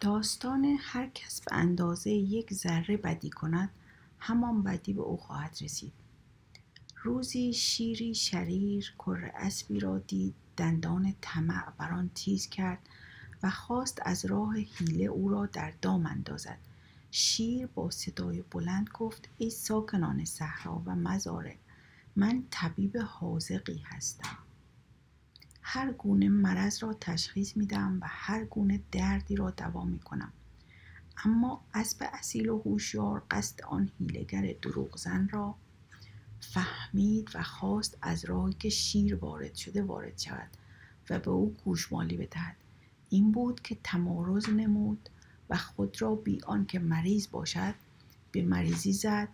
داستان هر کس به اندازه یک ذره بدی کند همان بدی به او خواهد رسید. روزی شیری شریر کر اسبی را دید دندان طمع بر آن تیز کرد و خواست از راه حیله او را در دام اندازد. شیر با صدای بلند گفت ای ساکنان صحرا و مزارع من طبیب حاضقی هستم. هر گونه مرض را تشخیص میدم و هر گونه دردی را دوا می کنم اما اسب اصیل و هوشیار قصد آن هیلگر دروغزن را فهمید و خواست از راهی که شیر وارد شده وارد شود و به او گوشمالی بدهد. این بود که تمارز نمود و خود را بی آنکه مریض باشد به مریضی زد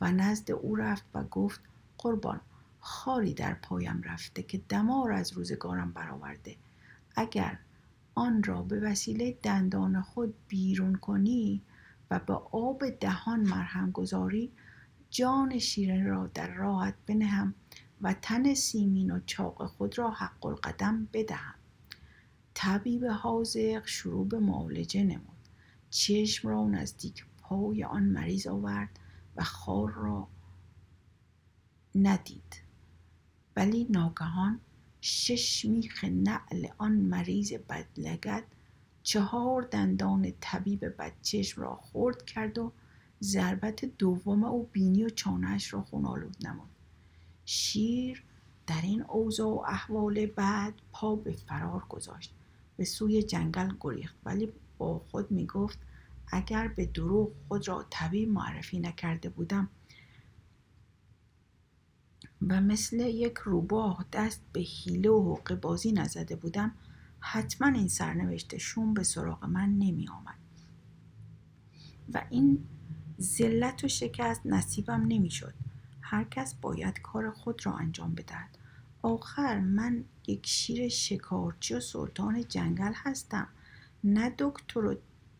و نزد او رفت و گفت قربان خاری در پایم رفته که دمار از روزگارم برآورده. اگر آن را به وسیله دندان خود بیرون کنی و به آب دهان مرهم گذاری جان شیرین را در راحت بنهم و تن سیمین و چاق خود را حق القدم بدهم. طبیب حاضق شروع به معالجه نمود. چشم را نزدیک پای آن مریض آورد و خار را ندید. ولی ناگهان شش میخ نعل آن مریض بدلگد چهار دندان طبیب بدچشم را خورد کرد و ضربت دوم او بینی و چانهش را خونالود نمود. شیر در این اوضاع و احوال بعد پا به فرار گذاشت. به سوی جنگل گریخت. ولی با خود می گفت اگر به دروغ خود را طبیب معرفی نکرده بودم و مثل یک روباه دست به حیله و حقه بازی نزده بودم حتما این سرنوشت شوم به سراغ من نمی آمد. و این ذلت و شکست نصیبم نمی شد. هر کس باید کار خود را انجام بدهد. آخر من یک شیر شکارچی و سلطان جنگل هستم نه دکتر و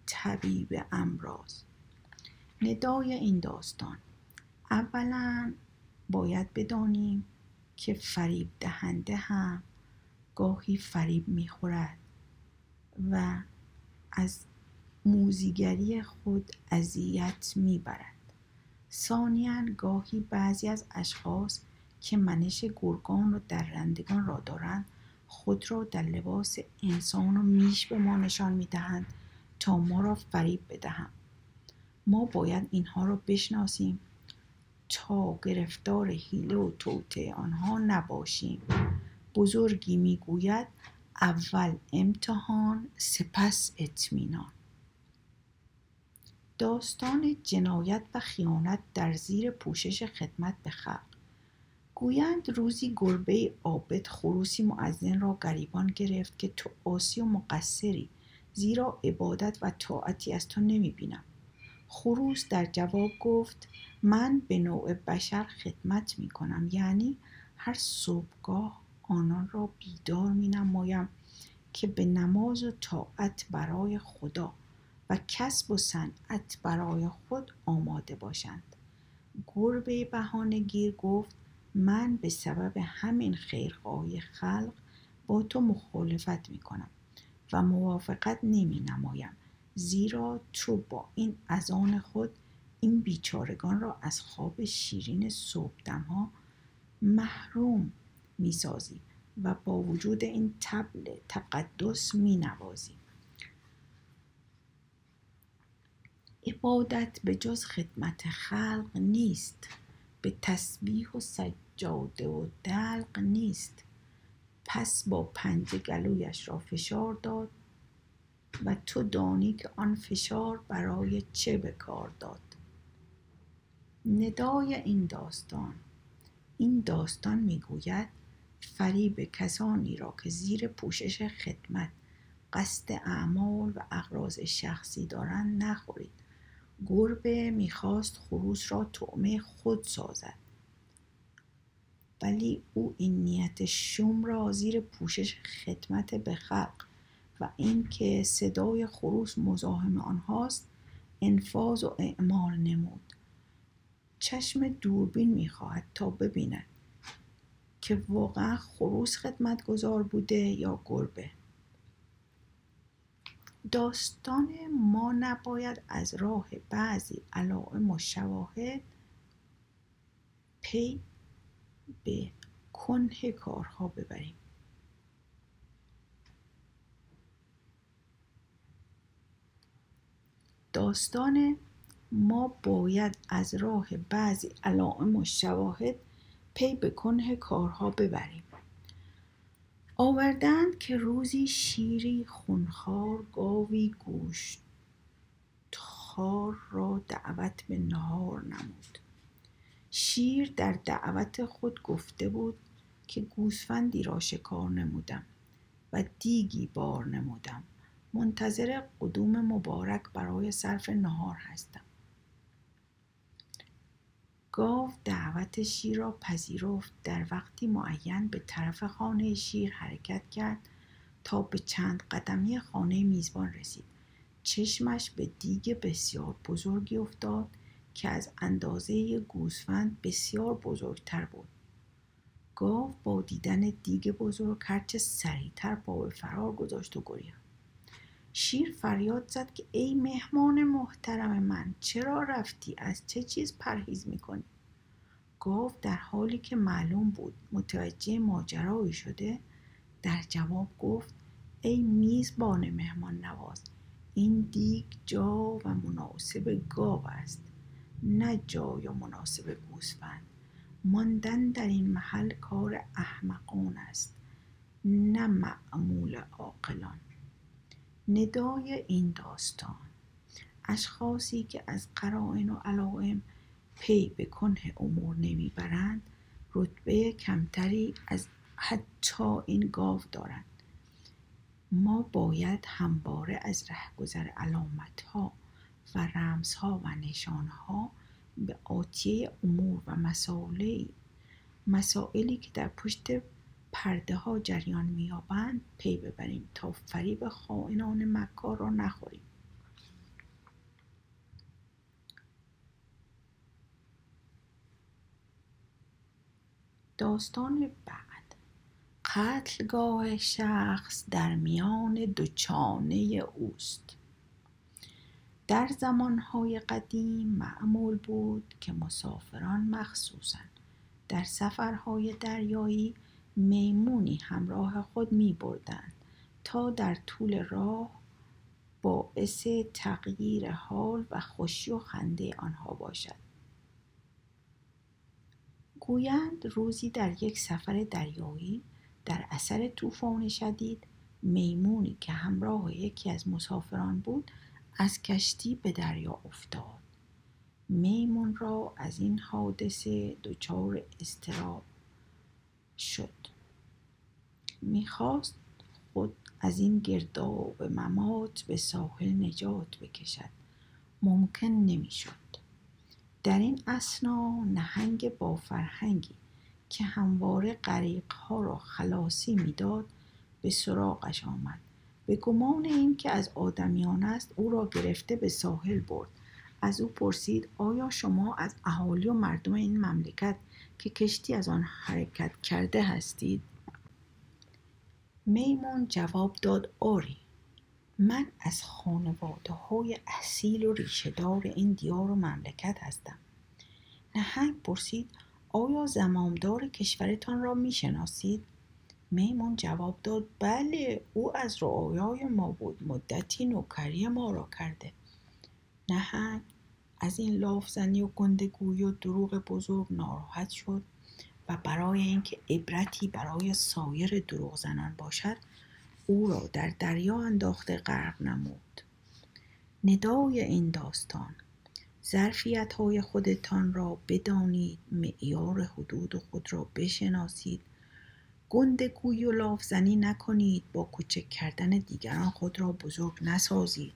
طبیب امراض. ندای این داستان. اولا باید بدانیم که فریب دهنده هم گاهی فریب می‌خورد و از موزیگری خود اذیت می‌برد. ثانیا گاهی بعضی از اشخاص که منش گرگان و درندگان را دارند خود را در لباس انسان و میش به ما نشان می‌دهند تا ما را فریب بدهند. ما باید اینها را بشناسیم تا گرفتار حیله و توته آنها نباشیم. بزرگی می‌گوید اول امتحان سپس اطمینان. داستان جنایت و خیانت در زیر پوشش خدمت به خلق. گویند روزی گربه عابد خروسی معزن را گریبان گرفت که تو آسی و مقصری زیرا عبادت و طاعتی از تو نمی بینم خروس در جواب گفت من به نوع بشر خدمت می کنم یعنی هر صبحگاه آنان را بیدار می نمایم که به نماز و طاعت برای خدا و کسب و صنعت برای خود آماده باشند. گربه بهانه گیر گفت من به سبب همین خیرخواهی خلق با تو مخالفت می کنم و موافقت نمی نمایم زیرا تو با این ازان خود این بیچارگان را از خواب شیرین صبحدمها محروم می‌سازی و با وجود این تبل تقدس می نوازی عبادت به جز خدمت خلق نیست به تسبیح و سجاده و دلق نیست. پس با پنجه گلویش را فشار داد و تو دانی که آن فشار برای چه به کار داد. ندای این داستان. این داستان می‌گوید فریب کسانی را که زیر پوشش خدمت قصد اعمال و اغراض شخصی دارند نخورید. گربه می‌خواست خروس را طعمه خود سازد. ولی او این نیت شوم را زیر پوشش خدمت به خلق و اینکه صدای خروس مزاحم آنهاست انفاز و اعمال نمود. چشم دوربین می‌خواهد تا ببیند که واقعا خروس خدمتگذار بوده یا گربه. داستان ما نباید از راه بعضی علائم و شواهد پی به کنه کارها ببریم. داستان ما باید از راه بعضی علائم و شواهد پی به کنه کارها ببریم. آوردند که روزی شیری خونخوار گاوی گوشت خار را دعوت به نهار نمود. شیر در دعوت خود گفته بود که گوسفندی را شکار نمودم و دیگی بار نمودم. منتظر قدوم مبارک برای صرف نهار هستم. گاو دعوت شیر را پذیرفت. در وقتی معین به طرف خانه شیر حرکت کرد تا به چند قدمی خانه میزبان رسید. چشمش به دیگ بسیار بزرگی افتاد که از اندازه گوسفند بسیار بزرگتر بود. گاو با دیدن دیگ بزرگ هرچه سریعتر پا به فرار گذاشت و گریخت شیر فریاد زد که ای مهمان محترم من چرا رفتی؟ از چه چیز پرهیز می‌کنی؟ گاو در حالی که معلوم بود متوجه ماجرایی شده در جواب گفت ای میزبان مهمان نواز این دیگ جا و مناسب گاو است نه جای و مناسب گوسفند. ماندن در این محل کار احمقان است نه معمول عاقلان. ندای این داستان. اشخاصی که از قرائن و علائم پی به کنه امور نمی‌برند رتبه کمتری از حتی این گاو دارند. ما باید همواره از رهگذر علامت ها و رمز ها و نشان ها به آتیه امور و مسائلی مسائلی که در پشت پرده ها جریان میابند پی ببریم تا فریب خائنان مکار را نخوریم. داستان بعد. قتلگاه شخص در میان دو چانه اوست. در زمانهای قدیم معمول بود که مسافران مخصوصا در سفرهای دریایی میمونی همراه خود می بردن تا در طول راه باعث تغییر حال و خوشی و خنده آنها باشد. گویند روزی در یک سفر دریایی در اثر طوفان شدید میمونی که همراه یکی از مسافران بود از کشتی به دریا افتاد. میمون را از این حادثه دچار استراب شد. می‌خواست خود از این گرداب ممات به ساحل نجات بکشد. ممکن نمی‌شد. در این اسنا نهنگ با فرهنگی که همواره غریق ها را خلاصی می‌داد به سراغش آمد. به گمان این که از آدمیان است او را گرفته به ساحل برد. از او پرسید آیا شما از اهالی و مردم این مملکت که کشتی از آن حرکت کرده هستید؟ میمون جواب داد آری. من از خانواده های اصیل و ریشهدار این دیار و مملکت هستم. نهنگ پرسید آیا زمامدار کشورتان را می‌شناسید؟ میمون جواب داد بله او از رعایای ما بود. مدتی نوکری ما را کرده. نهنگ از این لافزنی و گندگویی و دروغ بزرگ ناراحت شد و برای اینکه عبرتی برای سایر دروغ زنان باشد او را در دریا انداخته غرق نمود. ندای این داستان ظرفیت های خودتان را بدانید معیار حدود خود را بشناسید. گندگویی و لافزنی نکنید با کوچک کردن دیگران خود را بزرگ نسازید.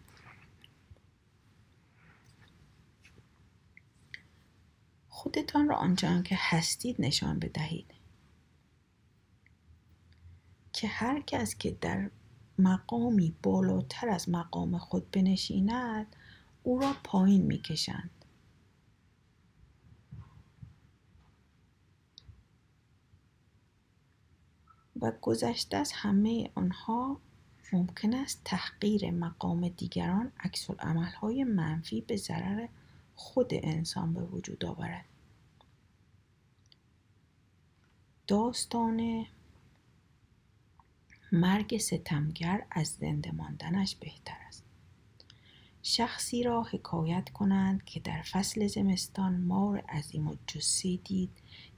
خودتان را آنچنان که هستید نشان بدهید. که هر کس که در مقامی بالاتر از مقام خود بنشیند او را پایین می‌کشند. و گذشته از همه آنها ممکن است تحقیر مقام دیگران عکس های منفی به ضرر خود انسان به وجود آورد. داستان مرگ ستمگر از زنده ماندنش بهتر است. شخصی را حکایت کنند که در فصل زمستان مار عظیم و جسی دید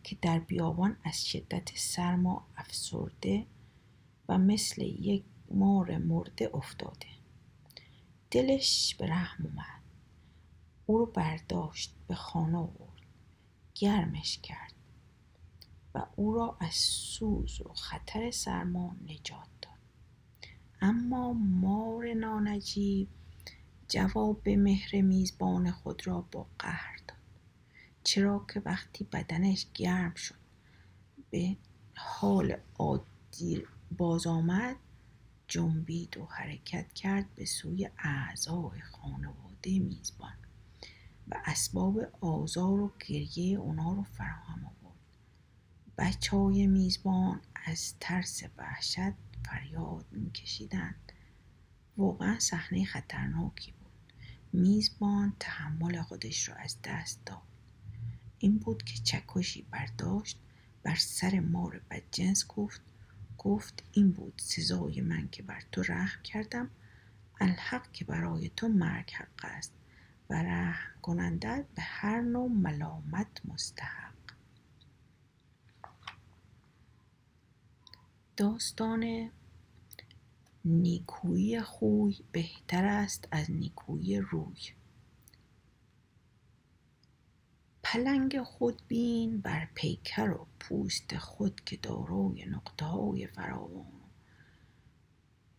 که در بیابان از شدت سرما افسرده و مثل یک مار مرده افتاده. دلش به رحم اومد. او رو برداشت به خانه آورد. گرمش کرد. و او را از سوز و خطر سرما نجات داد. اما مار نانجیب جواب مهر میزبان خود را با قهر داد چرا که وقتی بدنش گرم شد به حال عادی باز آمد جنبید و حرکت کرد به سوی اعضای خانواده میزبان و اسباب آزار و گریه اونا رو فراهم آورد. بچه های میزبان از ترس وحشت فریاد میکشیدند. واقعا صحنه خطرناکی بود. میزبان تحمل خودش را از دست داد. این بود که چکشی برداشت بر سر مار بدجنس گفت گفت این بود سزای من که بر تو رحم کردم. الحق که برای تو مرگ حق است و رحم کننده به هر نوع ملامت مستحق داستان نیکویی خوی بهتر است از نیکویی روی. پلنگ خودبین بر پیکر و پوست خود که دارای نقطه های فراوان.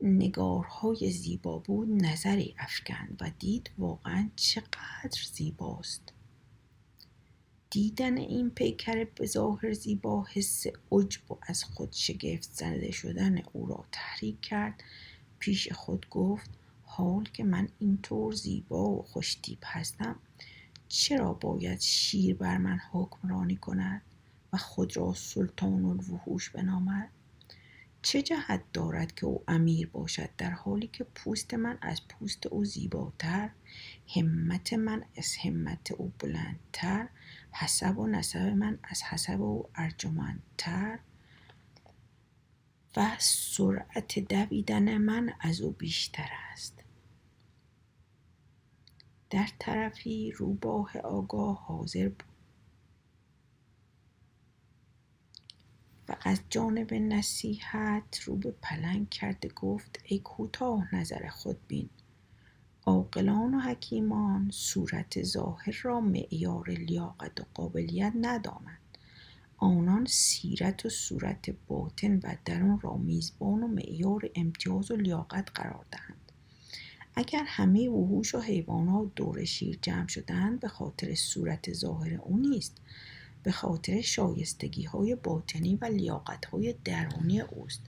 نگارهای زیبا بود نظری افکند و دید واقعا چقدر زیباست. دیدن این پیکر به ظاهر زیبا حس عجب و از خود شگفت زده شدن او را تحریک کرد. پیش خود گفت حال که من اینطور زیبا و خوشتیب هستم چرا باید شیر بر من حکمرانی کند و خود را سلطان الوحوش بنامد؟ چه جهت دارد که او امیر باشد در حالی که پوست من از پوست او زیباتر همت من از همت او بلندتر حسب و نسب من از حسب او ارجمندتر و سرعت دویدن من از او بیشتر است. در طرفی روباه آگاه حاضر بود. و از جانب نصیحت رو به پلنگ کرده گفت ای کوتاه نظر خود بین. عاقلان و حکیمان صورت ظاهر را معیار لیاقت و قابلیت ندانند. آنان سیرت و صورت باطن و درون را میزبان و معیار امتیاز و لیاقت قرار دهند. اگر همه وحوش و حیوانات دور شیر جمع شدند به خاطر صورت ظاهر او نیست. به خاطر شایستگی های باطنی و لیاقت های درونی اوست.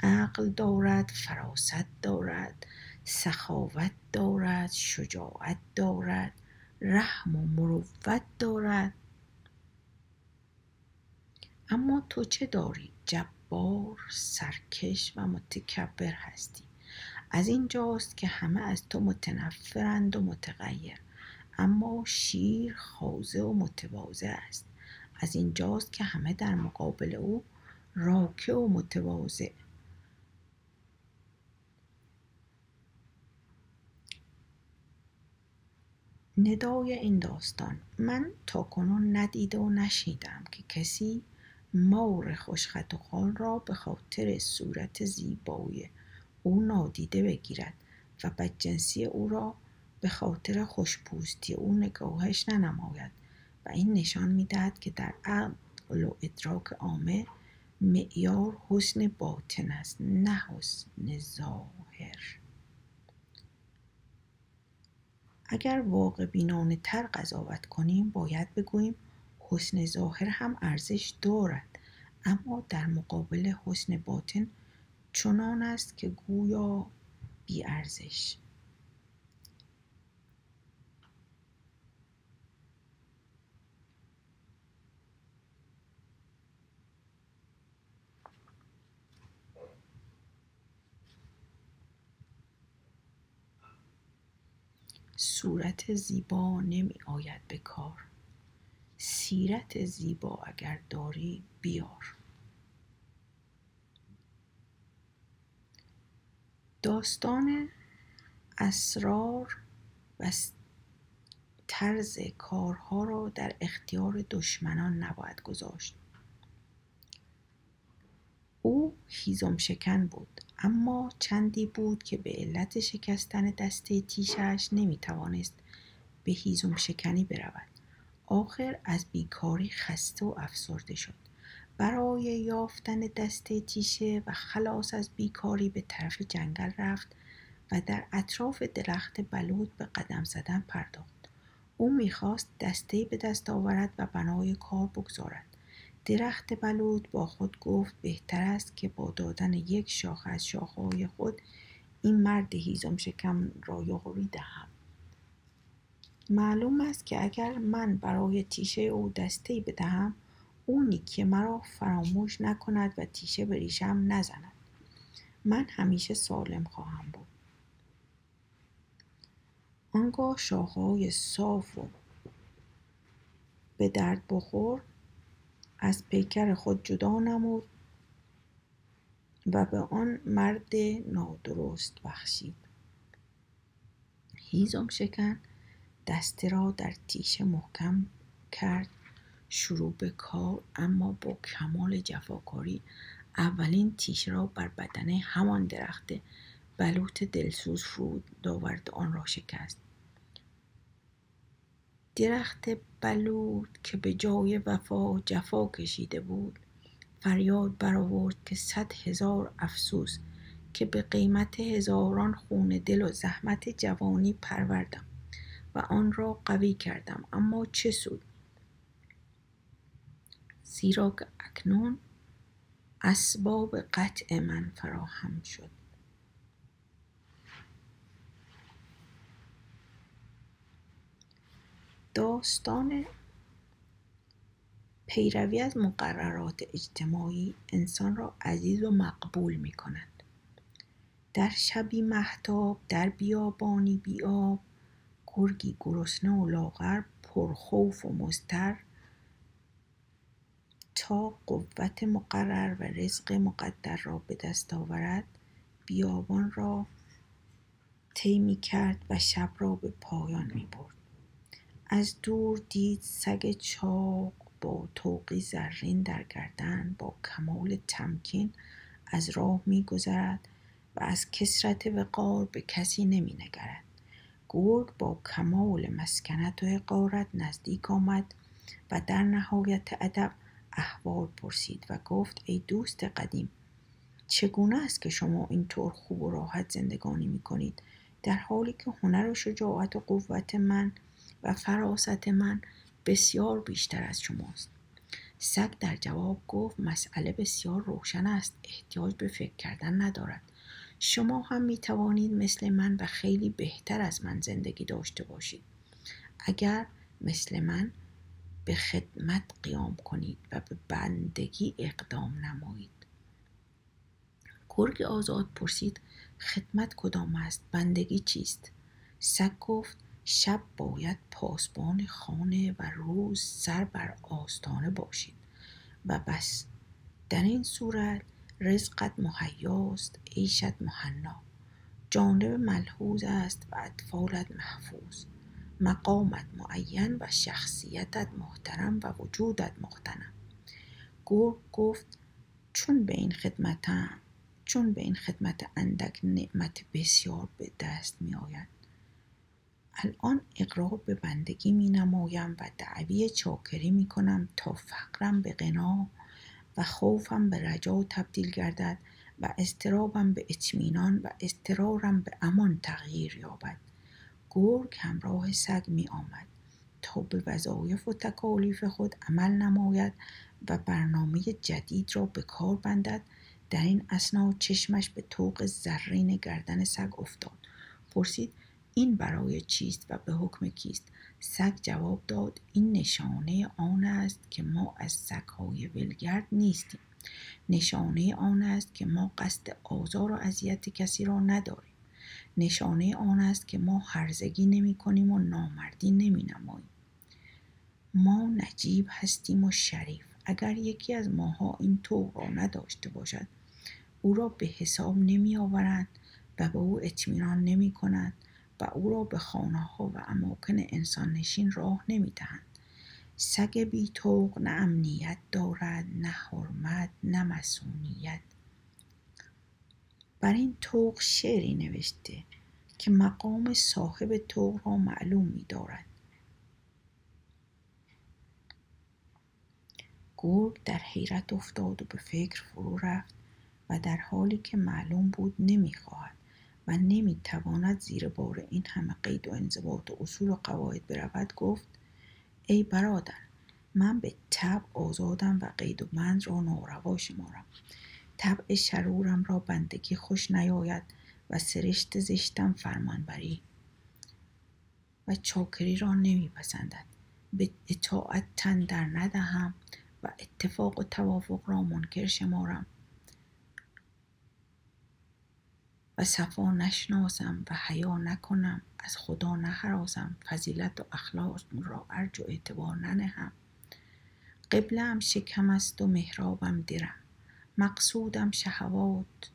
عقل دارد فراست دارد. سخاوت دارد شجاعت دارد رحم و مروت دارد. اما تو چه داری؟ جبار سرکش و متکبر هستی. از اینجاست که همه از تو متنفرند و متغیر. اما شیر خوزه و متواضع است. از اینجاست که همه در مقابل او راکه و متواضع. ندای این داستان. من تا کنون ندیده و نشیدم که کسی مار خوشخط و خال را به خاطر صورت زیبایی او نادیده بگیرد و بدجنسی او را به خاطر خوشپوستی او نگاهش ننماید و این نشان می‌دهد که در عقل و ادراک عامه معیار حسن باطن است نه حسن ظاهر. اگر واقع بینانه تر قضاوت کنیم باید بگوییم حسن ظاهر هم ارزش دارد. اما در مقابل حسن باطن چنان است که گویا بی ارزش صورت زیبا نمی آید به کار. سیرت زیبا اگر داری بیار. داستان اسرار و طرز کارها را در اختیار دشمنان نباید گذاشت. او هیزم شکن بود اما چندی بود که به علت شکستن دسته تیشش نمی توانست به هیزم شکنی برود. آخر از بیکاری خسته و افسرده شد. برای یافتن دسته تیشه و خلاص از بیکاری به طرف جنگل رفت و در اطراف درخت بلود به قدم زدن پرداخت. او می‌خواست دسته به دست آورد و بنای کار بگذارد. درخت بلود با خود گفت بهتر است که با دادن یک شاخه از شاخههای خود این مرد هیزم شکم را یاری دهم. معلوم است که اگر من برای تیشه او دسته بدهم او نیکی مرا فراموش نکند و تیشه به ریشم نزند. من همیشه سالم خواهم بود. آنگاه شاخههای صاف و به درد بخور از پیکر خود جدا نمود و به آن مرد نادرست بخشید. هیزم شکن دسته را در تیشه محکم کرد شروع به کار اما با کمال جفاکاری اولین تیشه را بر بدن همان درخت بلوط دلسوز فرود داورد آن را شکست. درخت بلوط که به جای وفا جفا کشیده بود فریاد برآورد که صد هزار افسوس که به قیمت هزاران خون دل و زحمت جوانی پروردم و آن را قوی کردم. اما چه سود؟ زیرا که اکنون اسباب قطع من فراهم شد. داستان پیروی از مقررات اجتماعی انسان را عزیز و مقبول می کند. در شبی محتاب در بیابانی بیاب گرگی گرسنه و لاغر پرخوف و مستر تا قوت مقرر و رزق مقدر را به دست آورد بیابان را طی کرد و شب را به پایان می برد. از دور دید سگ چاق با توقی زرین در گردن با کمال تمکین از راه میگذرد و از کسرت وقار به کسی نمی نگرد. گرگ با کمال مسکنت و حقارت نزدیک آمد و در نهایت ادب احوال پرسید و گفت ای دوست قدیم چگونه است که شما اینطور خوب و راحت زندگانی می کنید در حالی که هنر و شجاعت و قوت من و فراست من بسیار بیشتر از شماست. سگ در جواب گفت مسئله بسیار روشن است احتیاج به فکر کردن ندارد. شما هم می توانید مثل من و خیلی بهتر از من زندگی داشته باشید. اگر مثل من به خدمت قیام کنید و به بندگی اقدام نمایید. گرگ آزاد پرسید خدمت کدام است؟ بندگی چیست؟ سگ گفت شب باید پاسبان خانه و روز سر بر آستانه باشید و بس. در این صورت رزقت مهیاست عیشت مهنا. جانب ملحوظ است و اطفالت محفوظ. مقامت معین و شخصیتت محترم و وجودت مختنم گرگ گفت چون به این خدمتم چون به این خدمت اندک نعمت بسیار به دست می آید الان اقرار به بندگی می نمایم و دعوی چاکری می کنم تا فقرم به غنا و خوفم به رجا تبدیل گردد و استرابم به اطمینان و استرارم به امان تغییر یابد. گرگ همراه سگ می آمد تا به وظایف و تکالیف خود عمل نماید و برنامه جدید را به کار بندد. در این اسنا چشمش به توق زرین گردن سگ افتاد. پرسید این برای چیست و به حکم کیست؟ سگ جواب داد این نشانه آن است که ما از سگهای ولگرد نیستیم. نشانه آن است که ما قصد آزار و اذیت کسی را نداریم. نشانه آن است که ما هرزگی نمی کنیم و نامردی نمی نماییم. ما نجیب هستیم و شریف. اگر یکی از ماها این طوق را نداشته باشد او را به حساب نمی آورند و به او اطمینان نمی کنند. و او را به خانه ها و اماکن انسان نشین راه نمی دهند سگ بی توق نه امنیت دارد نه حرمت نه مسئولیت. بر این توق شعری نوشته که مقام صاحب توق را معلوم می دارد گرگ در حیرت افتاد و به فکر فرو رفت و در حالی که معلوم بود نمی‌خواهد و نمی‌تواند زیر بار این همه قید و انضباط و اصول و قواعد برود گفت ای برادر من به تب آزادم و قید و بند را ناروا شمارم طبع شرورم را بندگی خوش نیاید و سرشت زشتم فرمانبری. و چاکری را نمیپسندد. به اطاعت تن در ندهم و اتفاق و توافق را منکر شمارم. صفا نشناسم و حیا نکنم از خدا نهرازم فضیلت و اخلاق را ارج و اعتبار ننهم. قبلم شکم است و محرابم درم. مقصودم شهوات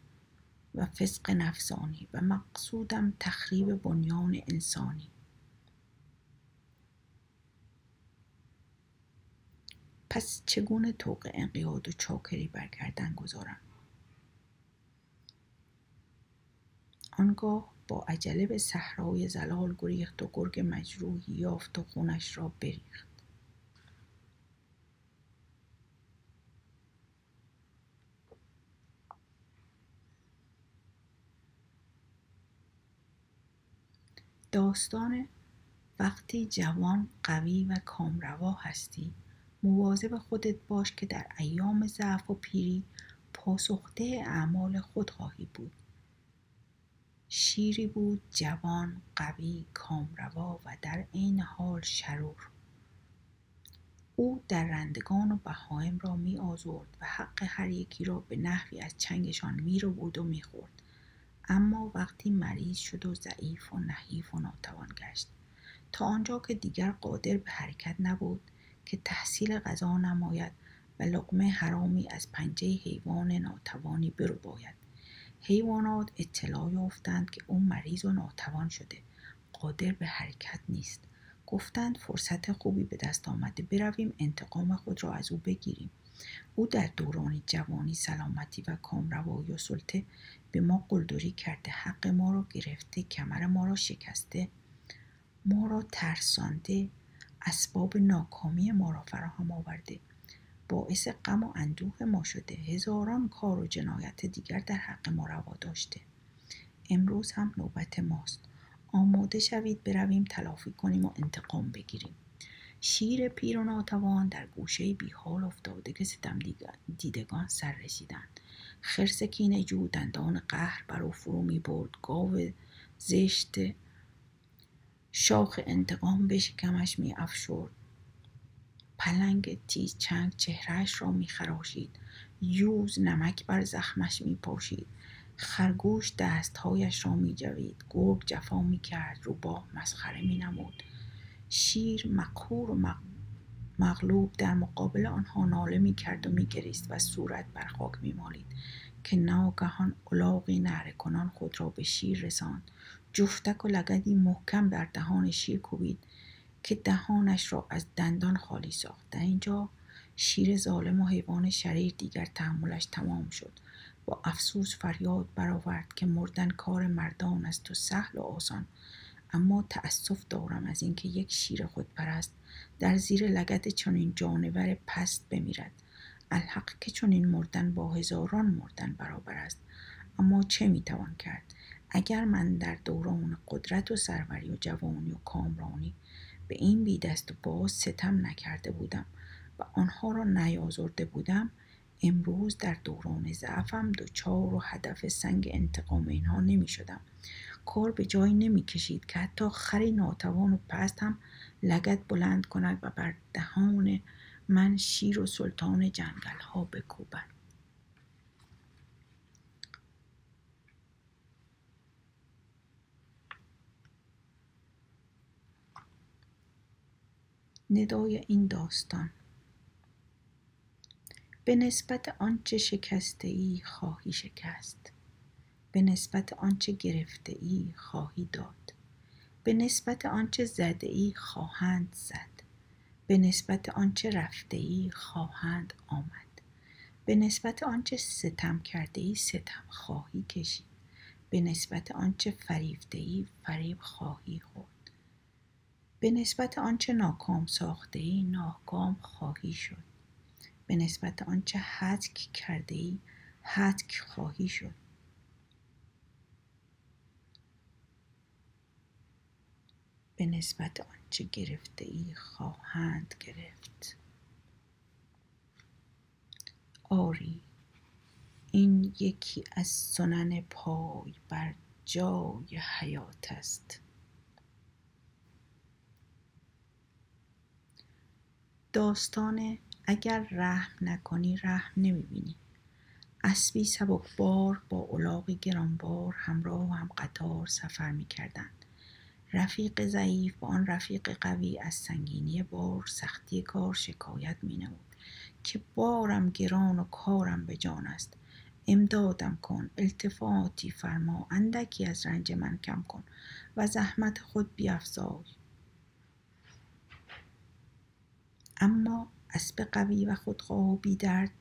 و فسق نفسانی و مقصودم تخریب بنیان انسانی. پس چگونه طوق انقیاد و چاکری برگردن گذارم؟ آنگاه با عجله به صحرای زلال گریخت و گرگ مجروحی یافت و خونش را بریخت. داستان وقتی جوان قوی و کامروا هستی مواظب خودت باش که در ایام ضعف و پیری پاسخده اعمال خود خواهی بود. شیری بود جوان قوی کامروا و در عین حال شرور. او در رندگان و بهایم را می آزرد و حق هر یکی را به نحوی از چنگشان می رو بود و می خورد. اما وقتی مریض شد و ضعیف و نحیف و ناتوان گشت. تا آنجا که دیگر قادر به حرکت نبود که تحصیل غذا نماید و لقمه حرامی از پنجه حیوان ناتوانی برو باید حیوانات اطلاع یافتند که او مریض و ناتوان شده. قادر به حرکت نیست. گفتند فرصت خوبی به دست آمده. برویم انتقام خود را از او بگیریم. او در دوران جوانی سلامتی و کامروایی و سلطه به ما قلدری کرده. حق ما را گرفته. کمر ما را شکسته. ما را ترسانده. اسباب ناکامی ما را فراهم آورده. باعث غم و اندوه ما شده. هزاران کار و جنایت دیگر در حق ما روا داشته. امروز هم نوبت ماست. آماده شوید برویم تلافی کنیم و انتقام بگیریم. شیر پیر و ناتوان در گوشه بیحال افتاده که ستم دیدگان سر رسیدند. خرس کینه جو دندان قهر بر او فرو می برد. گاو زشت شاخ انتقام به شکمش می افشرد. پلنگ تیز چنگ چهرهش را می خراشید یوز نمک بر زخمش می پاشید خرگوش دستهایش را می جوید گرگ جفا می کرد روباه مسخره می نمود شیر مقهور و مغلوب در مقابل آنها ناله می کرد و می گریست و صورت بر خاک می مالید که ناگهان الاغی نهره کنان خود را به شیر رساند. جفتک و لگدی محکم در دهان شیر کوبید. که دهانش را از دندان خالی ساخت. در اینجا شیر ظالم و حیوان شریر دیگر تحملش تمام شد. با افسوس فریاد برآورد که مردن کار مردان است و سهل و آسان. اما تأسف دارم از اینکه یک شیر خودپرست در زیر لگت چنین جانور پست بمیرد. الحق که چنین مردن با هزاران مردن برابر است. اما چه می‌توان کرد؟ اگر من در دوران قدرت و سروری و جوانی و کامرانی به این بی دست و باز ستم نکرده بودم و آنها را نیازرده بودم. امروز در دوران ضعفم دچار و هدف سنگ انتقام اینها نمی شدم کار به جایی نمی کشید که حتی خری ناتوان و پست هم لگت بلند کند و بر دهان من شیر و سلطان جنگل ها بکوبد. ندای این داستان. به نسبت آنچه شکسته ای خواهی شکست. به نسبت آنچه گرفته ای خواهی داد. به نسبت آنچه زده ای خواهند زد. به نسبت آنچه رفته ای خواهند آمد. به نسبت آنچه ستم کرده ای ستم خواهی کشید. به نسبت آنچه فریفته ای فریب خواهی خورد. به نسبت آنچه ناکام ساخته ای ناکام خواهی شد. به نسبت آنچه حتک کرده ای حتک خواهی شد. به نسبت آنچه گرفته ای خواهند گرفت. آری این یکی از سنن پای بر جای حیات است. داستان اگر رحم نکنی رحم نمی‌بینی. اسبی بار با الاغی گرانبار همراه و هم قطار سفر می‌کردند. رفیق ضعیف با آن رفیق قوی از سنگینی بار سختی کار شکایت می که بارم گران و کارم به جان است. امدادم کن التفاتی فرما اندکی از رنج من کم کن و زحمت خود بیافزای اما اسب قوی و خودخواه و بیدرد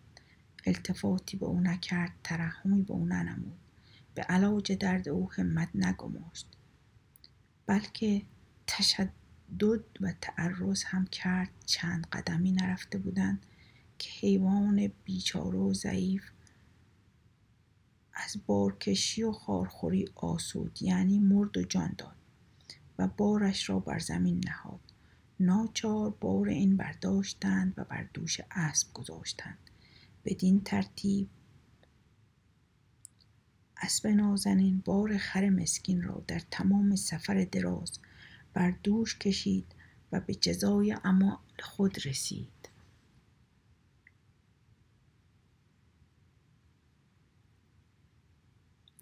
التفاتی به او نکرد ترحمی به او ننمود. به علاج درد او همت نگماشت. بلکه تشدد و تعرض هم کرد. چند قدمی نرفته بودند که حیوان بیچاره و ضعیف از بارکشی و خارخوری آسود یعنی مرد و جان داد و بارش را بر زمین نهاد. ناچار بار این برداشتند و بر دوش اسب گذاشتند. بدین ترتیب اسب نازنین بار خر مسکین را در تمام سفر دراز بر دوش کشید و به جزای اما خود رسید.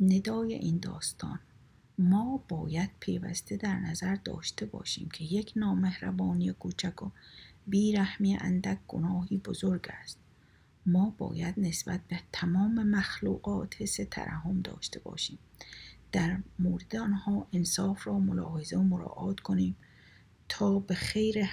ندای این داستان ما باید پیوسته در نظر داشته باشیم که یک نامهربانی کوچک و بیرحمی اندک گناهی بزرگ است. ما باید نسبت به تمام مخلوقات حس ترحم داشته باشیم. در مورد آنها انصاف را ملاحظه و مراعات کنیم تا به خیر